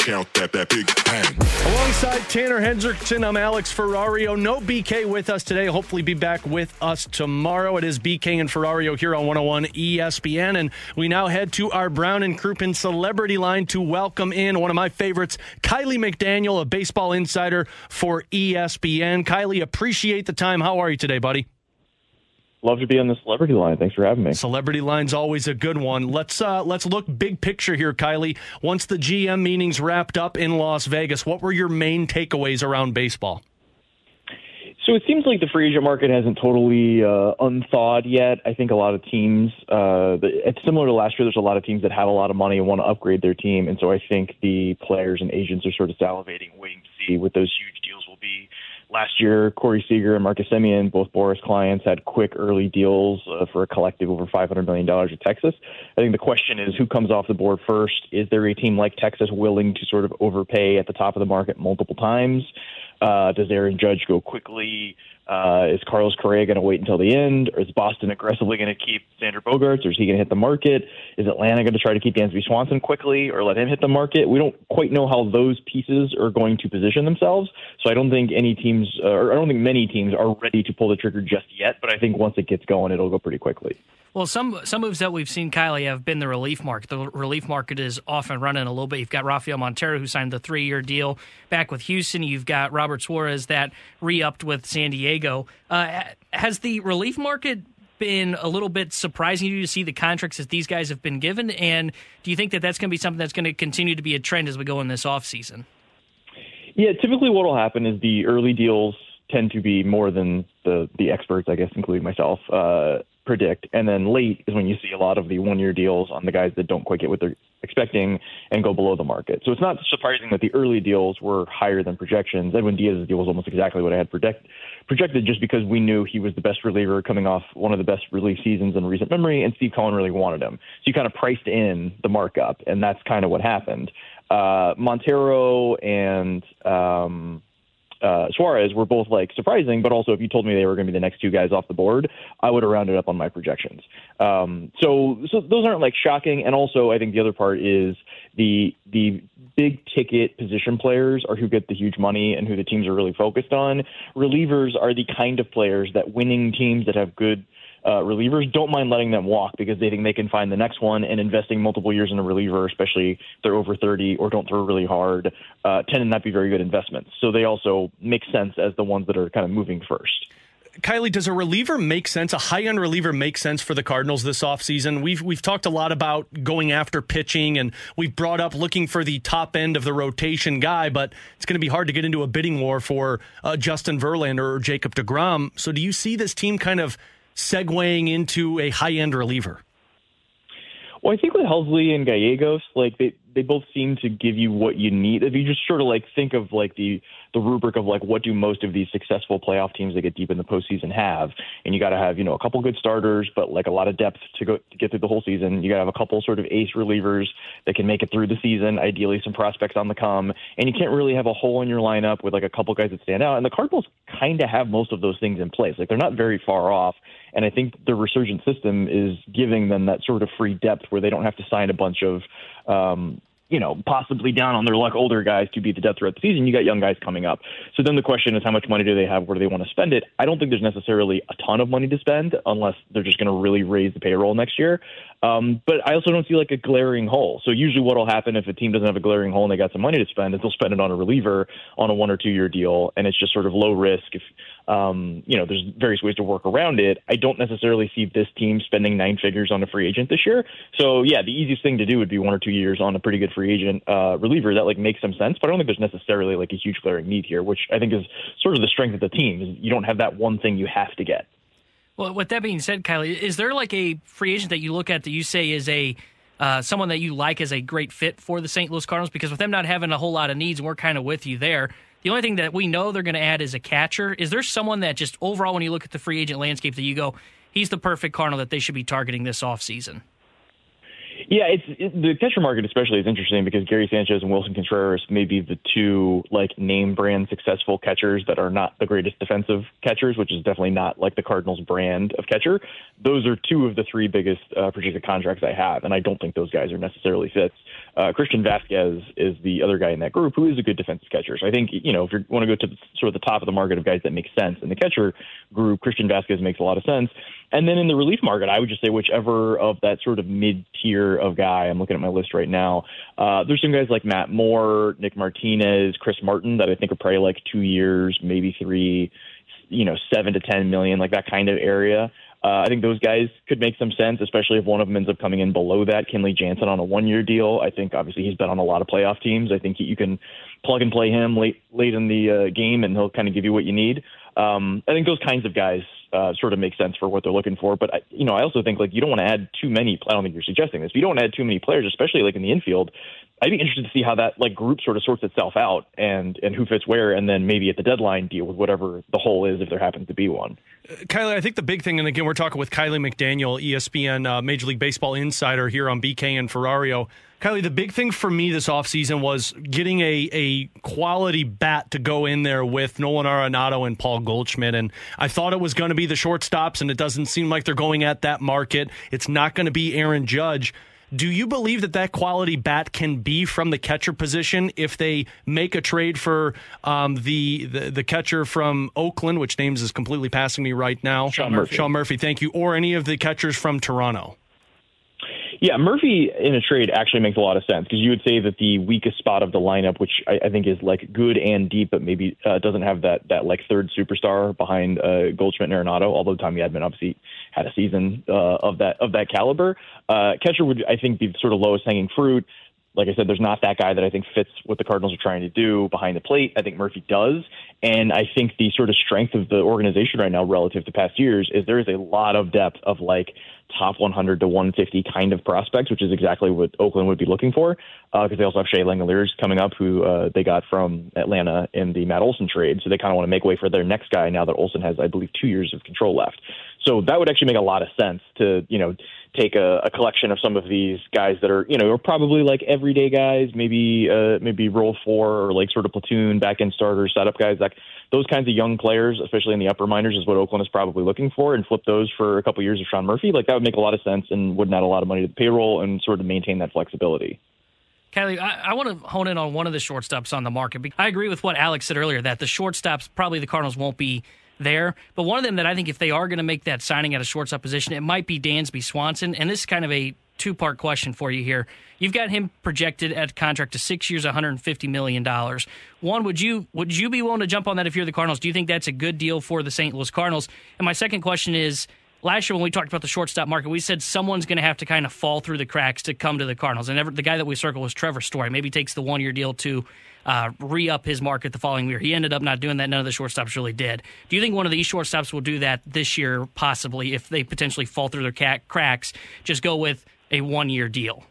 Count that, that big bang. Alongside Tanner Hendrickson, I'm Alex Ferrario. No BK with us today. Hopefully, be back with us tomorrow. It is BK and Ferrario here on 101 ESPN. And we now head to our Brown and Crouppen celebrity line to welcome in one of my favorites, Kiley McDaniel, a baseball insider for ESPN. Kiley, appreciate the time. How are you today, buddy? Love to be on the celebrity line. Thanks for having me. Celebrity line's always a good one. Let's uh, let's look big picture here, Kiley. Once the GM meetings wrapped up in Las Vegas, what were your main takeaways around baseball? So it seems like the free agent market hasn't totally uh, unthawed yet. I think a lot of teams, uh, it's similar to last year. There's a lot of teams that have a lot of money and want to upgrade their team, and so I think the players and agents are sort of salivating, waiting to see what those huge deals will be last year, Corey Seager and Marcus Semien, both Boras clients, had quick early deals uh, for a collective over $500 million at Texas. I think the question is who comes off the board first? Is there a team like Texas willing to sort of overpay at the top of the market multiple times? Uh, does Aaron Judge go quickly? Uh, is Carlos Correa going to wait until the end? Or is Boston aggressively going to keep Xander Bogaerts? Or is he going to hit the market? Is Atlanta going to try to keep Dansby Swanson quickly or let him hit the market? We don't quite know how those pieces are going to position themselves. So I don't think any teams, uh, or I don't think many teams are ready to pull the trigger just yet. But I think once it gets going, it'll go pretty quickly. Well, some some moves that we've seen, Kiley have been the relief market. The relief market is off and running a little bit. You've got Rafael Montero, who signed the three year deal back with Houston. You've got Robert Suarez that re upped with San Diego. Uh, has the relief market been a little bit surprising to you to see the contracts that these guys have been given? And do you think that that's going to be something that's going to continue to be a trend as we go in this offseason? Yeah, typically what will happen is the early deals tend to be more than the the experts, I guess, including myself, uh, predict. And then late is when you see a lot of the one year deals on the guys that don't quite get what they're expecting and go below the market. So it's not surprising that the early deals were higher than projections. Edwin Diaz's deal was almost exactly what I had projected just because we knew he was the best reliever coming off one of the best relief seasons in recent memory, and Steve Cohen really wanted him. So you kind of priced in the markup, and that's kind of what happened. Uh, Montero and um, uh, Suarez were both like surprising, but also if you told me they were going to be the next two guys off the board, I would have rounded up on my projections. Um, so, so those aren't like shocking. And also, I think the other part is the the big ticket position players are who get the huge money and who the teams are really focused on. Relievers are the kind of players that winning teams that have good uh, relievers don't mind letting them walk because they think they can find the next one and investing multiple years in a reliever, especially if they're over 30 or don't throw really hard, uh, tend to not be very good investments. So they also make sense as the ones that are kind of moving first. Kiley, does a reliever make sense? A high end reliever make sense for the Cardinals this offseason? We've we've talked a lot about going after pitching, and we've brought up looking for the top end of the rotation guy, but it's going to be hard to get into a bidding war for uh, Justin Verlander or Jacob DeGrom. So, do you see this team kind of segueing into a high end reliever? Well, I think with Helsley and Gallegos, like they they both seem to give you what you need. If you just sort of like think of like the the rubric of like what do most of these successful playoff teams that get deep in the postseason have, and you got to have you know a couple good starters, but like a lot of depth to go to get through the whole season. You got to have a couple sort of ace relievers that can make it through the season. Ideally, some prospects on the come, and you can't really have a hole in your lineup with like a couple guys that stand out. And the Cardinals kind of have most of those things in place. Like they're not very far off. And I think the resurgent system is giving them that sort of free depth where they don't have to sign a bunch of um, you know, possibly down on their luck older guys to be the depth throughout the season. You got young guys coming up. So then the question is how much money do they have? Where do they want to spend it? I don't think there's necessarily a ton of money to spend unless they're just going to really raise the payroll next year. Um, but I also don't see like a glaring hole. So usually what will happen if a team doesn't have a glaring hole and they got some money to spend is they'll spend it on a reliever on a one or two year deal. And it's just sort of low risk. If, um, you know, there's various ways to work around it. I don't necessarily see this team spending nine figures on a free agent this year. So yeah, the easiest thing to do would be one or two years on a pretty good free agent, uh, reliever that like makes some sense. But I don't think there's necessarily like a huge glaring need here, which I think is sort of the strength of the team. Is you don't have that one thing you have to get. Well, with that being said, Kiley, is there like a free agent that you look at that you say is a uh, someone that you like as a great fit for the St. Louis Cardinals? Because with them not having a whole lot of needs, we're kind of with you there. The only thing that we know they're going to add is a catcher. Is there someone that just overall, when you look at the free agent landscape, that you go, he's the perfect Cardinal that they should be targeting this offseason? Yeah, it's it, the catcher market especially is interesting because Gary Sanchez and Willson Contreras may be the two like name brand successful catchers that are not the greatest defensive catchers, which is definitely not like the Cardinals brand of catcher. Those are two of the three biggest uh, projected contracts I have, and I don't think those guys are necessarily fits. Uh, Christian Vázquez is the other guy in that group who is a good defensive catcher. So I think you know if you want to go to sort of the top of the market of guys that make sense in the catcher group, Christian Vázquez makes a lot of sense. And then in the relief market, I would just say whichever of that sort of mid tier of guy. I'm looking at my list right now. Uh, there's some guys like Matt Moore, Nick Martinez, Chris Martin that I think are probably like two years, maybe three, you know, seven to ten million, like that kind of area. Uh, I think those guys could make some sense, especially if one of them ends up coming in below that. Kenley Jansen on a one-year deal. I think obviously he's been on a lot of playoff teams. I think you can plug and play him late late in the uh, game, and he'll kind of give you what you need. Um, I think those kinds of guys uh, sort of make sense for what they're looking for. But I, you know, I also think like you don't want to add too many. I don't think you're suggesting this. But you don't add too many players, especially like in the infield. I'd be interested to see how that like group sort of sorts itself out and and who fits where, and then maybe at the deadline deal with whatever the hole is if there happens to be one. Uh, Kiley, I think the big thing, and again, we're talking with Kiley McDaniel, ESPN uh, Major League Baseball insider here on BK and Ferrario. Kiley, the big thing for me this offseason was getting a, a quality bat to go in there with Nolan Arenado and Paul Goldschmidt. And I thought it was going to be the shortstops, and it doesn't seem like they're going at that market. It's not going to be Aaron Judge. Do you believe that that quality bat can be from the catcher position if they make a trade for um, the, the, the catcher from Oakland, which names is completely passing me right now? Sean Murphy. Sean Murphy, thank you. Or any of the catchers from Toronto? Yeah, Murphy in a trade actually makes a lot of sense because you would say that the weakest spot of the lineup, which I, I think is like good and deep, but maybe uh, doesn't have that that like third superstar behind uh, Goldschmidt and Arenado. Although Tommy Edman obviously had a season uh, of that of that caliber, uh, catcher would I think be sort of lowest hanging fruit like I said, there's not that guy that I think fits what the Cardinals are trying to do behind the plate. I think Murphy does. And I think the sort of strength of the organization right now relative to past years is there is a lot of depth of like top 100 to 150 kind of prospects, which is exactly what Oakland would be looking for. Because uh, they also have Shea Langeliers coming up, who uh, they got from Atlanta in the Matt Olson trade. So they kind of want to make way for their next guy now that Olson has, I believe, two years of control left. So that would actually make a lot of sense to, you know, take a, a, collection of some of these guys that are, you know, are probably like everyday guys, maybe uh, maybe role four or like sort of platoon back end starters, setup guys, like those kinds of young players, especially in the upper minors, is what Oakland is probably looking for, and flip those for a couple years of Sean Murphy. Like that would make a lot of sense and wouldn't add a lot of money to the payroll and sort of maintain that flexibility. Kiley, I, I, want to hone in on one of the shortstops on the market. I agree with what Alex said earlier that the shortstops probably the Cardinals won't be there. But one of them that I think if they are going to make that signing at a shortstop position, it might be Dansby Swanson. And this is kind of a two part question for you here. You've got him projected at contract to six years, $150 million. One, would you would you be willing to jump on that if you're the Cardinals? Do you think that's a good deal for the St. Louis Cardinals? And my second question is last year when we talked about the shortstop market, we said someone's going to have to kind of fall through the cracks to come to the Cardinals. And the guy that we circled was Trevor Story. Maybe takes the one year deal to uh, re up his market the following year. He ended up not doing that. None of the shortstops really did. Do you think one of these shortstops will do that this year, possibly, if they potentially fall through their ca- cracks? Just go with a one year deal.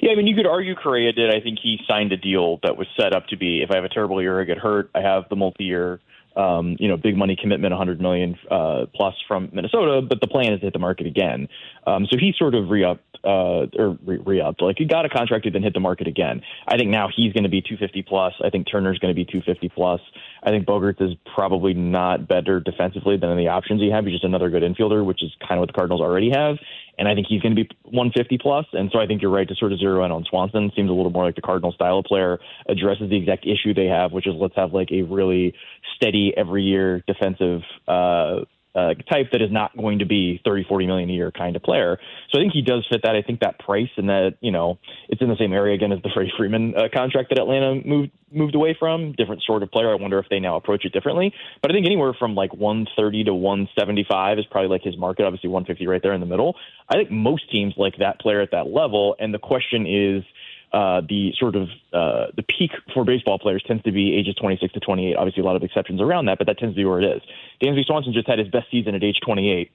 Yeah, I mean, you could argue Correa did. I think he signed a deal that was set up to be if I have a terrible year, I get hurt, I have the multi year um, you know, big money commitment, 100 million uh, plus from Minnesota, but the plan is to hit the market again. Um, so he sort of re-upped, uh, or re-upped, like he got a contract and then hit the market again. I think now he's going to be 250 plus. I think Turner's going to be 250 plus. I think Bogaerts is probably not better defensively than the options he have. He's just another good infielder, which is kind of what the Cardinals already have. and I think he's going to be 150 plus. And so I think you're right to sort of zero in on Swanson. Seems a little more like the Cardinal style of player. Addresses the exact issue they have, which is let's have like a really steady every year defensive. Uh, uh, type that is not going to be 30, 40 million a year kind of player. So I think he does fit that. I think that price and that, you know, it's in the same area again as the Freddie Freeman uh, contract that Atlanta moved moved away from. Different sort of player. I wonder if they now approach it differently. But I think anywhere from like 130 to 175 is probably like his market. Obviously 150 right there in the middle. I think most teams like that player at that level. And the question is, uh, the sort of uh, the peak for baseball players tends to be ages 26 to 28. Obviously, a lot of exceptions around that, but that tends to be where it is. Dansby Swanson just had his best season at age 28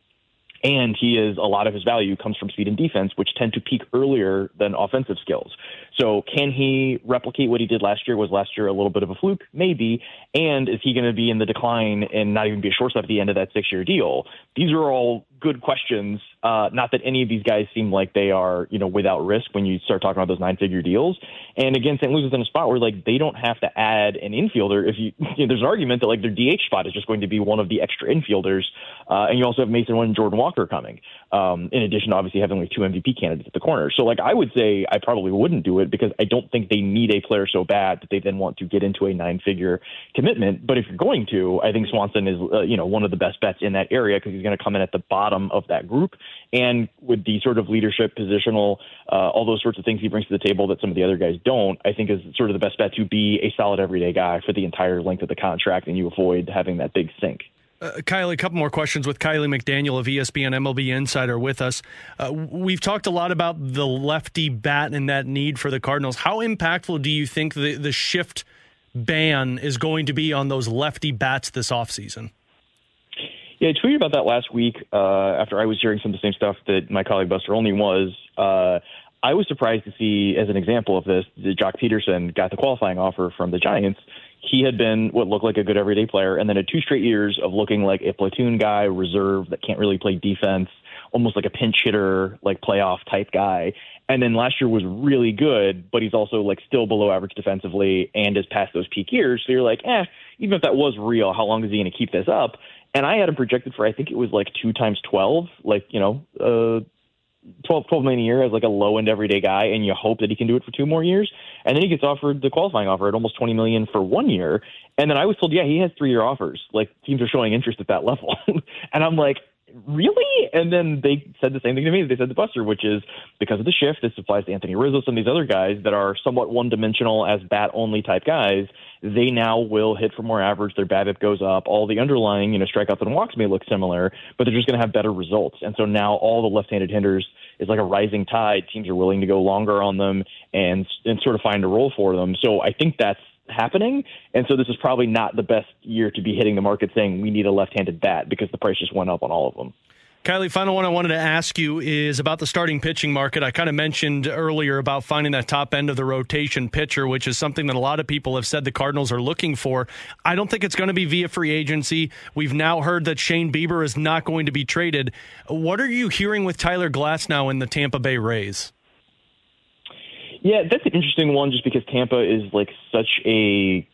and he is a lot of his value comes from speed and defense, which tend to peak earlier than offensive skills. So, can he replicate what he did last year? Was last year a little bit of a fluke? Maybe. And is he going to be in the decline and not even be a shortstop at the end of that six-year deal? These are all good questions. Uh, not that any of these guys seem like they are, you know, without risk when you start talking about those nine-figure deals. And again, St. Louis is in a spot where like they don't have to add an infielder. If you, you know, there's an argument that like their DH spot is just going to be one of the extra infielders, uh, and you also have Masyn Winn and Jordan Walker coming. Um, in addition, obviously having like two MVP candidates at the corner. So like I would say I probably wouldn't do it because I don't think they need a player so bad that they then want to get into a nine-figure commitment. But if you're going to, I think Swanson is, uh, you know, one of the best bets in that area because he's going to come in at the bottom of that group, and with the sort of leadership, positional, uh, all those sorts of things he brings to the table that some of the other guys don't, I think is sort of the best bet to be a solid everyday guy for the entire length of the contract, and you avoid having that big sink. Uh, Kiley, a couple more questions with Kiley McDaniel of ESPN MLB Insider with us. Uh, we've talked a lot about the lefty bat and that need for the Cardinals. How impactful do you think the, the shift ban is going to be on those lefty bats this offseason? Yeah, I tweeted about that last week uh, after I was hearing some of the same stuff that my colleague Buster Olney was. Uh, I was surprised to see, as an example of this, that Joc Pederson got the qualifying offer from the Giants he had been what looked like a good everyday player, and then had two straight years of looking like a platoon guy, reserve that can't really play defense, almost like a pinch hitter, like playoff type guy. And then last year was really good, but he's also like still below average defensively and is past those peak years. So you're like, eh, even if that was real, how long is he going to keep this up? And I had him projected for I think it was like two times twelve, like you know, uh, 12, 12 million a year as like a low end everyday guy, and you hope that he can do it for two more years. And then he gets offered the qualifying offer at almost 20 million for one year. And then I was told, yeah, he has three year offers. Like teams are showing interest at that level. and I'm like, really? And then they said the same thing to me. They said to Buster, which is because of the shift, this applies to Anthony Rizzo, some of these other guys that are somewhat one dimensional as bat only type guys. They now will hit for more average. Their BABIP goes up. All the underlying, you know, strikeouts and walks may look similar, but they're just going to have better results. And so now all the left-handed hitters is like a rising tide. Teams are willing to go longer on them and and sort of find a role for them. So I think that's happening. And so this is probably not the best year to be hitting the market saying we need a left-handed bat because the price just went up on all of them. Kiley, final one I wanted to ask you is about the starting pitching market. I kind of mentioned earlier about finding that top end of the rotation pitcher, which is something that a lot of people have said the Cardinals are looking for. I don't think it's going to be via free agency. We've now heard that Shane Bieber is not going to be traded. What are you hearing with Tyler Glasnow in the Tampa Bay Rays? Yeah, that's an interesting one just because Tampa is like such a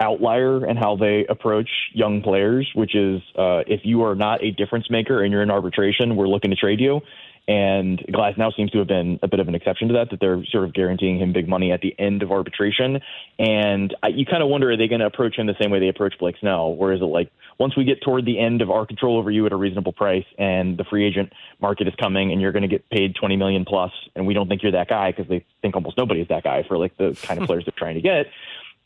outlier in how they approach young players, which is uh, if you are not a difference maker and you're in arbitration, we're looking to trade you. And Glasnow seems to have been a bit of an exception to that, that they're sort of guaranteeing him big money at the end of arbitration. And I, you kind of wonder, are they going to approach him the same way they approach Blake Snell? Or is it like, once we get toward the end of our control over you at a reasonable price and the free agent market is coming and you're going to get paid 20 million plus and we don't think you're that guy because they think almost nobody is that guy for like the kind of players they're trying to get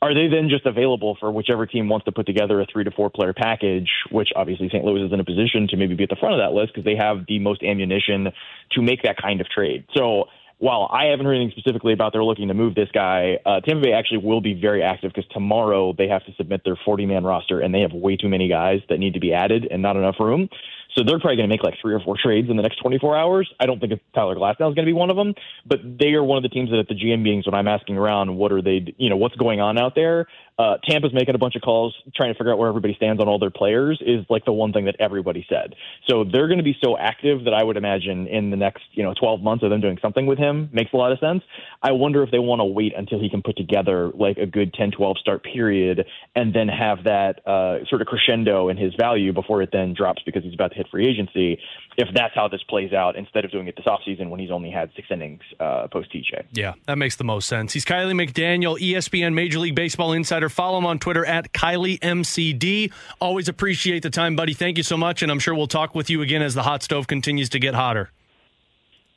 are they then just available for whichever team wants to put together a three to four player package, which obviously St. Louis is in a position to maybe be at the front of that list because they have the most ammunition to make that kind of trade. So while I haven't heard anything specifically about they're looking to move this guy, uh, Tampa Bay actually will be very active because tomorrow they have to submit their 40 man roster and they have way too many guys that need to be added and not enough room. So they're probably going to make like three or four trades in the next 24 hours. I don't think Tyler Glasnow is going to be one of them, but they are one of the teams that at the GM meetings when I'm asking around, what are they, you know, what's going on out there? Uh, Tampa's making a bunch of calls trying to figure out where everybody stands on all their players is like the one thing that everybody said. So they're going to be so active that I would imagine in the next, you know, 12 months of them doing something with him makes a lot of sense. I wonder if they want to wait until he can put together like a good 10, 12 start period and then have that uh, sort of crescendo in his value before it then drops because he's about to hit hit free agency if that's how this plays out instead of doing it this offseason when he's only had six innings uh, post TJ. Yeah, that makes the most sense. He's Kiley McDaniel, ESPN Major League Baseball insider. Follow him on Twitter at KileyMCD. Always appreciate the time, buddy. Thank you so much, and I'm sure we'll talk with you again as the hot stove continues to get hotter.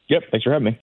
Yep, thanks for having me.